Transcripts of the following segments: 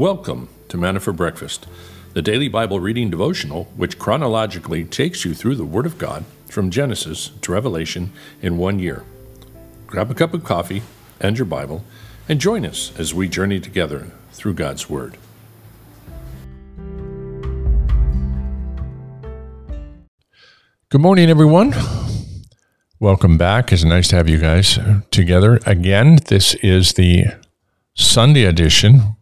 Welcome to Manna for Breakfast, the daily Bible reading devotional which chronologically takes you through the Word of God from Genesis to Revelation in one year. Grab a cup of coffee and your Bible and join us as we journey together through God's Word. Good morning, everyone. Welcome back. It's nice to have you guys together again. This is the Sunday edition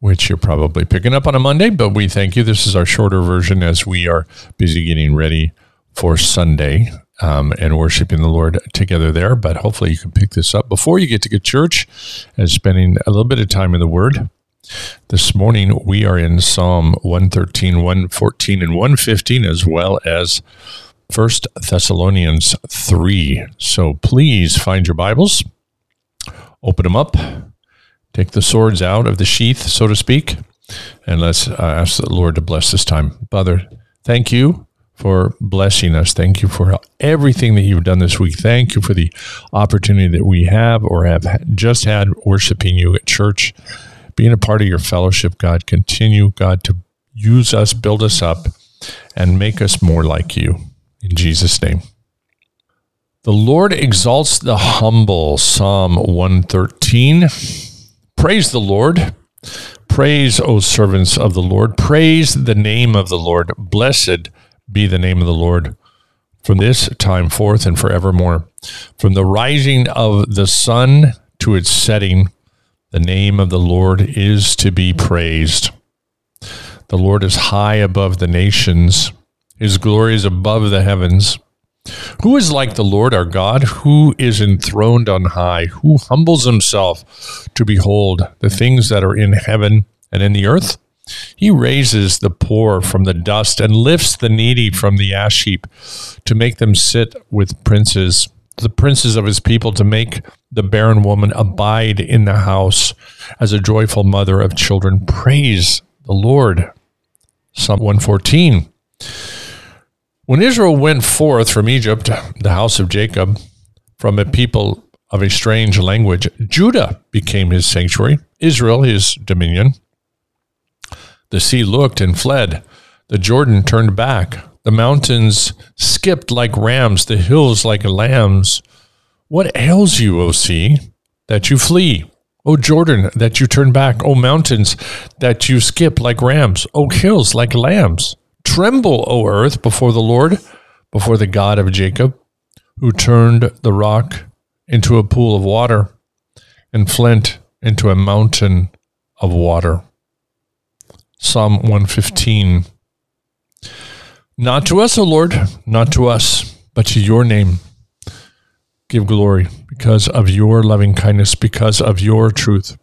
which you're probably picking up on a Monday, but we thank you. This is our shorter version as we are busy getting ready for Sunday um, and worshiping the Lord together there. But hopefully, you can pick this up before you get to get church and spending a little bit of time in the Word. This morning, we are in Psalm 113, 114, and 115, as well as First Thessalonians 3. So please find your Bibles, open them up Take the swords out of the sheath, so to speak, and let's uh, ask the Lord to bless this time. Father, thank you for blessing us. Thank you for everything that you've done this week. Thank you for the opportunity that we have or have just had worshiping you at church, being a part of your fellowship, God. Continue, God, to use us, build us up, and make us more like you. In Jesus' name. The Lord exalts the humble. Psalm 113. Praise the Lord. Praise, O servants of the Lord. Praise the name of the Lord. Blessed be the name of the Lord from this time forth and forevermore. From the rising of the sun to its setting, the name of the Lord is to be praised. The Lord is high above the nations, his glory is above the heavens. Who is like the Lord our God, who is enthroned on high, who humbles himself to behold the things that are in heaven and in the earth? He raises the poor from the dust and lifts the needy from the ash heap to make them sit with princes, the princes of his people, to make the barren woman abide in the house as a joyful mother of children. Praise the Lord. Psalm 114. When Israel went forth from Egypt, the house of Jacob, from a people of a strange language, Judah became his sanctuary, Israel his dominion. The sea looked and fled. The Jordan turned back. The mountains skipped like rams, the hills like lambs. What ails you, O sea, that you flee? O Jordan, that you turn back? O mountains, that you skip like rams? O hills, like lambs? Tremble, O earth, before the Lord, before the God of Jacob, who turned the rock into a pool of water and flint into a mountain of water. Psalm 115. Not to us, O Lord, not to us, but to your name. Give glory because of your loving kindness, because of your truth.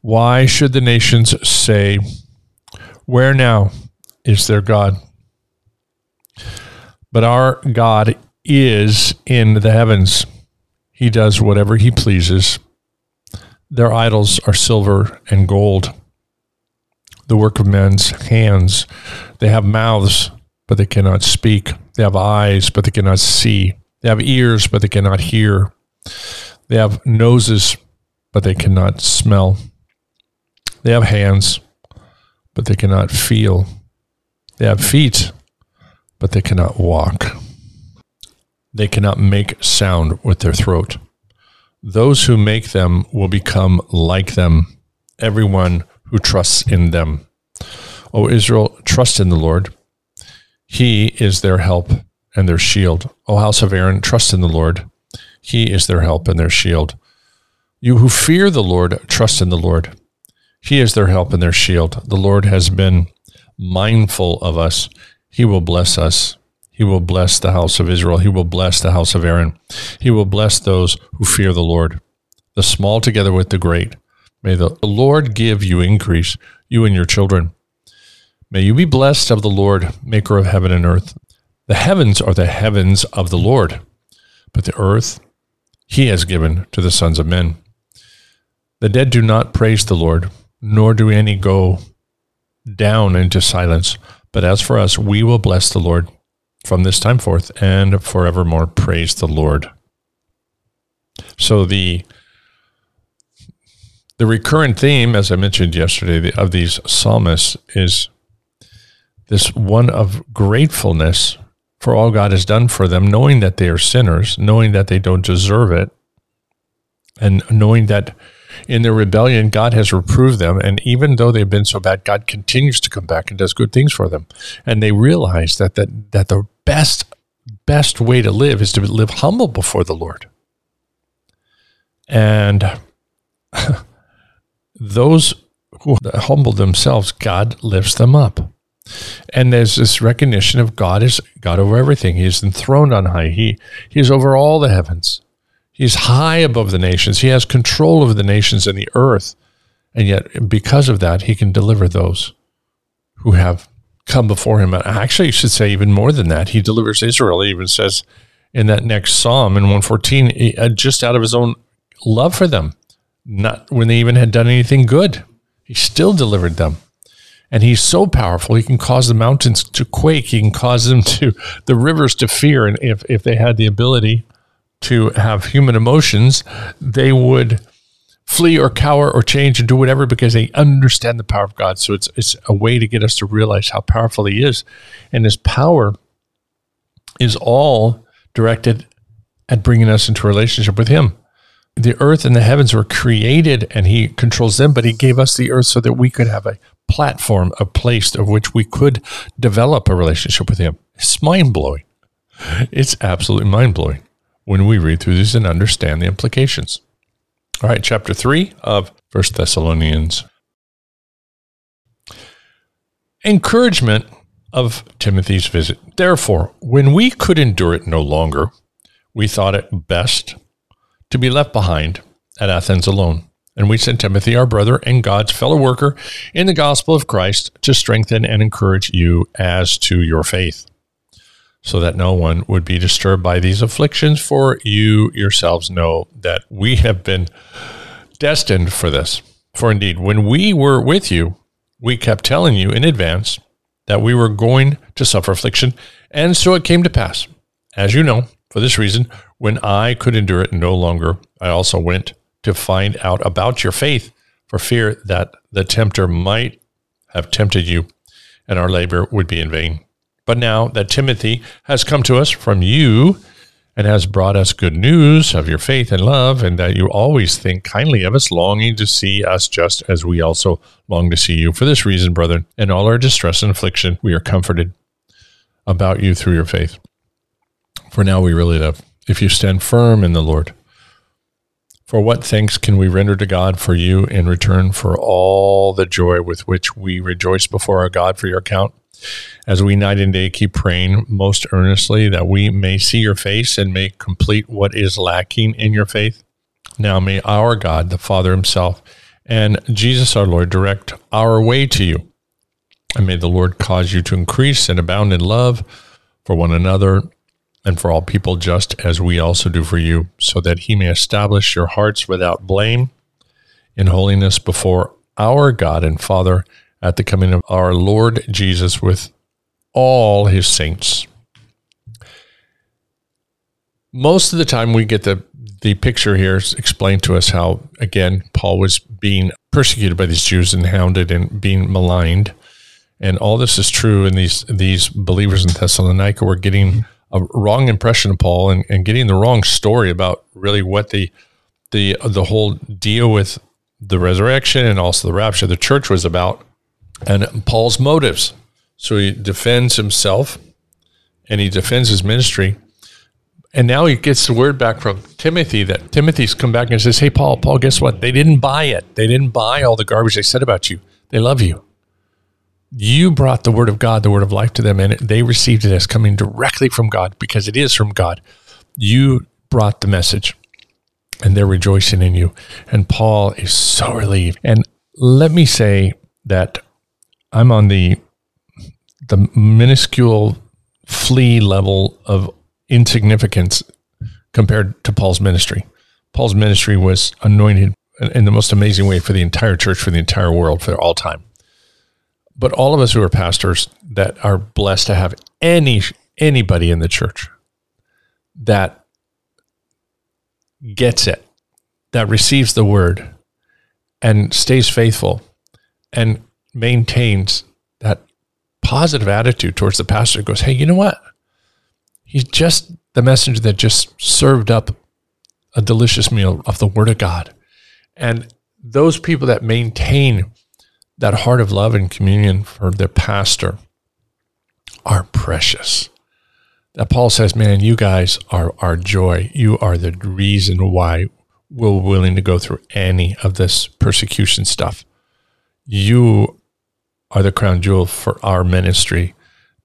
Why should the nations say, Where now is their God. But our God is in the heavens. He does whatever he pleases. Their idols are silver and gold, the work of men's hands. They have mouths, but they cannot speak. They have eyes, but they cannot see. They have ears, but they cannot hear. They have noses, but they cannot smell. They have hands, but they cannot feel. They have feet, but they cannot walk. They cannot make sound with their throat. Those who make them will become like them, everyone who trusts in them. O Israel, trust in the Lord. He is their help and their shield. O house of Aaron, trust in the Lord. He is their help and their shield. You who fear the Lord, trust in the Lord. He is their help and their shield. The Lord has been mindful of us, he will bless us. He will bless the house of Israel. He will bless the house of Aaron. He will bless those who fear the Lord, the small together with the great. May the Lord give you increase, you and your children. May you be blessed of the Lord, maker of heaven and earth. The heavens are the heavens of the Lord, but the earth he has given to the sons of men. The dead do not praise the Lord, nor do any go down into silence. But as for us, we will bless the Lord from this time forth and forevermore. Praise the Lord. So the The recurrent theme, as I mentioned yesterday, of these psalmists is this one of gratefulness for all God has done for them, knowing that they are sinners, knowing that they don't deserve it, and knowing that in their rebellion, God has reproved them. And even though they've been so bad, God continues to come back and does good things for them. And they realize that, that, that the best, best way to live is to live humble before the Lord. And those who humble themselves, God lifts them up. And there's this recognition of God is God over everything. He is enthroned on high. He, he is over all the heavens. He's high above the nations. He has control over the nations and the earth. And yet, because of that, he can deliver those who have come before him. Actually, you should say even more than that. He delivers Israel. He even says in that next psalm in 114, uh, just out of his own love for them, not when they even had done anything good. He still delivered them. And he's so powerful, he can cause the mountains to quake. He can cause them to, the rivers to fear. And if, if they had the ability to have human emotions, they would flee or cower or change and do whatever because they understand the power of God. So it's it's a way to get us to realize how powerful He is, and His power is all directed at bringing us into relationship with Him. The earth and the heavens were created, and He controls them, but He gave us the earth so that we could have a platform, a place of which we could develop a relationship with Him. It's mind blowing. It's absolutely mind blowing when we read through these and understand the implications. All right, chapter 3 of First Thessalonians. Encouragement of Timothy's visit. Therefore, when we could endure it no longer, we thought it best to be left behind at Athens alone. And we sent Timothy, our brother and God's fellow worker in the gospel of Christ, to strengthen and encourage you as to your faith so that no one would be disturbed by these afflictions, for you yourselves know that we have been destined for this. For indeed, when we were with you, we kept telling you in advance that we were going to suffer affliction, and so it came to pass. As you know, for this reason, when I could endure it no longer, I also went to find out about your faith, for fear that the tempter might have tempted you, and our labor would be in vain. But now that Timothy has come to us from you and has brought us good news of your faith and love, and that you always think kindly of us, longing to see us just as we also long to see you. For this reason, brethren, in all our distress and affliction, we are comforted about you through your faith. For now we really live, if you stand firm in the Lord. For what thanks can we render to God for you in return for all the joy with which we rejoice before our God for your account? As we night and day keep praying most earnestly that we may see your face and may complete what is lacking in your faith. Now may our God, the Father Himself, and Jesus our Lord direct our way to you. And may the Lord cause you to increase and abound in love for one another and for all people, just as we also do for you, so that He may establish your hearts without blame in holiness before our God and Father at the coming of our Lord Jesus with all his saints. Most of the time, we get the, the picture here explained to us how, again, Paul was being persecuted by these Jews and hounded and being maligned. And all this is true, and these, these believers in Thessalonica were getting a wrong impression of Paul and, and getting the wrong story about really what the, the, the whole deal with the resurrection and also the rapture of the church was about and Paul's motives. So he defends himself and he defends his ministry. And now he gets the word back from Timothy that Timothy's come back and says, Hey, Paul, Paul, guess what? They didn't buy it. They didn't buy all the garbage they said about you. They love you. You brought the word of God, the word of life to them, and they received it as coming directly from God because it is from God. You brought the message and they're rejoicing in you. And Paul is so relieved. And let me say that I'm on the the minuscule flea level of insignificance compared to Paul's ministry. Paul's ministry was anointed in the most amazing way for the entire church, for the entire world, for all time. But all of us who are pastors that are blessed to have any anybody in the church that gets it, that receives the word, and stays faithful and maintains that positive attitude towards the pastor goes, Hey, you know what? He's just the messenger that just served up a delicious meal of the word of God. And those people that maintain that heart of love and communion for their pastor are precious. That Paul says, man, you guys are our joy. You are the reason why we're willing to go through any of this persecution stuff. You are the crown jewel for our ministry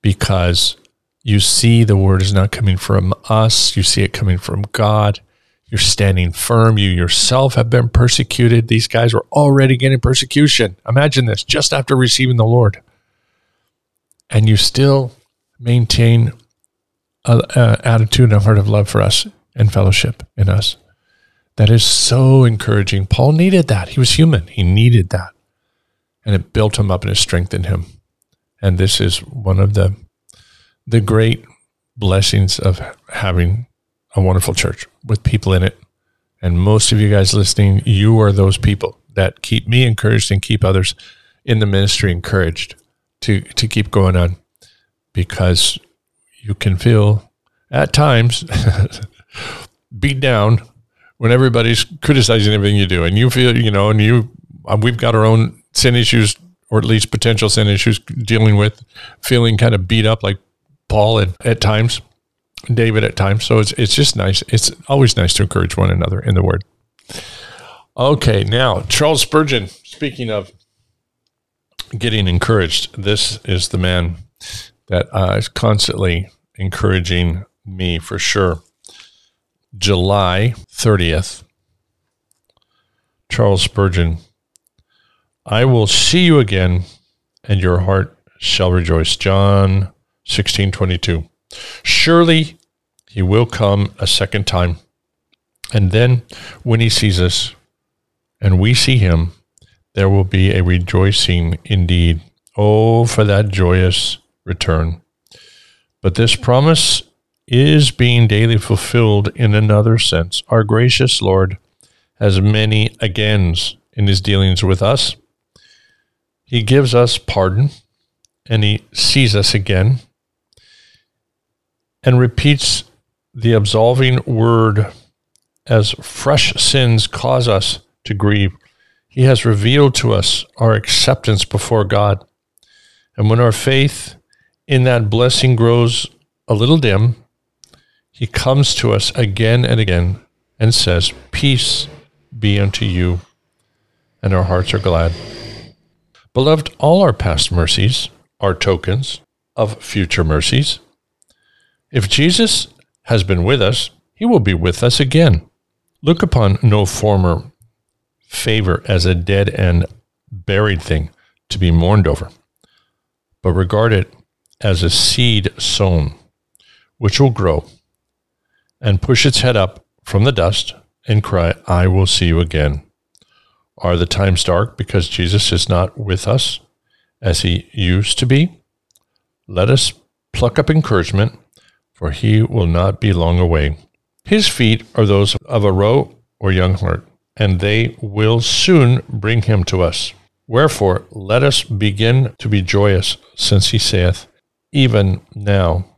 because you see the word is not coming from us, you see it coming from God. You're standing firm. You yourself have been persecuted. These guys were already getting persecution. Imagine this just after receiving the Lord. And you still maintain an attitude and a heart of love for us and fellowship in us. That is so encouraging. Paul needed that. He was human. He needed that. And it built him up and it strengthened him. And this is one of the the great blessings of having a wonderful church with people in it. And most of you guys listening, you are those people that keep me encouraged and keep others in the ministry encouraged to, to keep going on because you can feel at times beat down when everybody's criticizing everything you do and you feel, you know, and you, uh, we've got our own sin issues or at least potential sin issues dealing with feeling kind of beat up like Paul at, at times David at times. So it's it's just nice. It's always nice to encourage one another in the word. Okay, now Charles Spurgeon, speaking of getting encouraged, this is the man that uh, is constantly encouraging me for sure. July 30th, Charles Spurgeon, I will see you again, and your heart shall rejoice. John 16 22. Surely he will come a second time. And then when he sees us and we see him, there will be a rejoicing indeed. Oh, for that joyous return. But this promise is being daily fulfilled in another sense. Our gracious Lord has many agains in his dealings with us. He gives us pardon and he sees us again and repeats the absolving word as fresh sins cause us to grieve. He has revealed to us our acceptance before God. And when our faith in that blessing grows a little dim, he comes to us again and again and says, Peace be unto you. And our hearts are glad. Beloved, all our past mercies are tokens of future mercies. If Jesus has been with us, he will be with us again. Look upon no former favor as a dead and buried thing to be mourned over, but regard it as a seed sown, which will grow and push its head up from the dust and cry, I will see you again. Are the times dark because Jesus is not with us as he used to be? Let us pluck up encouragement for he will not be long away. His feet are those of a roe or young hart, and they will soon bring him to us. Wherefore, let us begin to be joyous, since he saith, Even now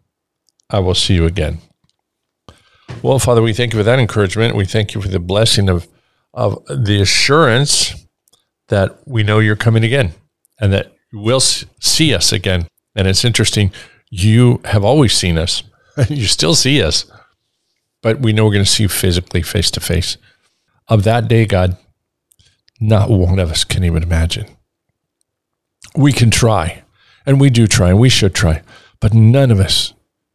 I will see you again. Well, Father, we thank you for that encouragement. We thank you for the blessing of, of the assurance that we know you're coming again and that you will see us again. And it's interesting, you have always seen us and you still see us, but we know we're going to see you physically face to face. Of that day, God, not one of us can even imagine. We can try, and we do try, and we should try, but none of us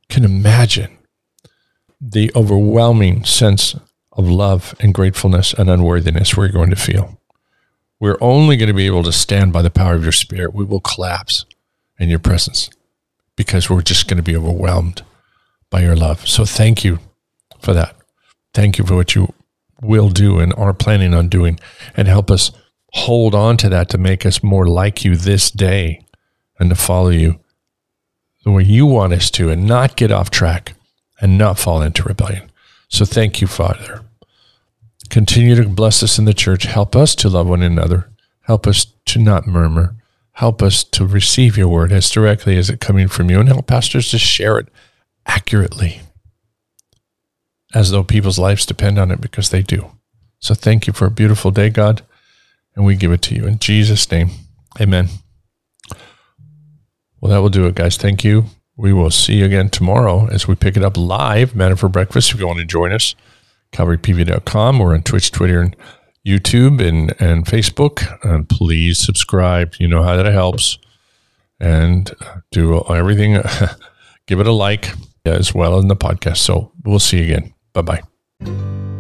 can imagine the overwhelming sense of love and gratefulness and unworthiness we're going to feel. We're only going to be able to stand by the power of your spirit. We will collapse in your presence because we're just going to be overwhelmed by your love. So thank you for that. Thank you for what you will do and are planning on doing, and help us hold on to that to make us more like you this day and to follow you the way you want us to and not get off track and not fall into rebellion. So thank you, Father. Continue to bless us in the church. Help us to love one another. Help us to not murmur. Help us to receive your word as directly as it coming from you and help pastors to share it accurately as though people's lives depend on it because they do. So thank you for a beautiful day, God, and we give it to you in Jesus' name. Amen. Well, that will do it, guys. Thank you. We will see you again tomorrow as we pick it up live, Manna for Breakfast. If you want to join us, calvarypv.com. We're on Twitch, Twitter, and YouTube and, and Facebook. And please subscribe. You know how that helps. And uh, do everything. Give it a like as well in the podcast. So we'll see you again. Bye bye.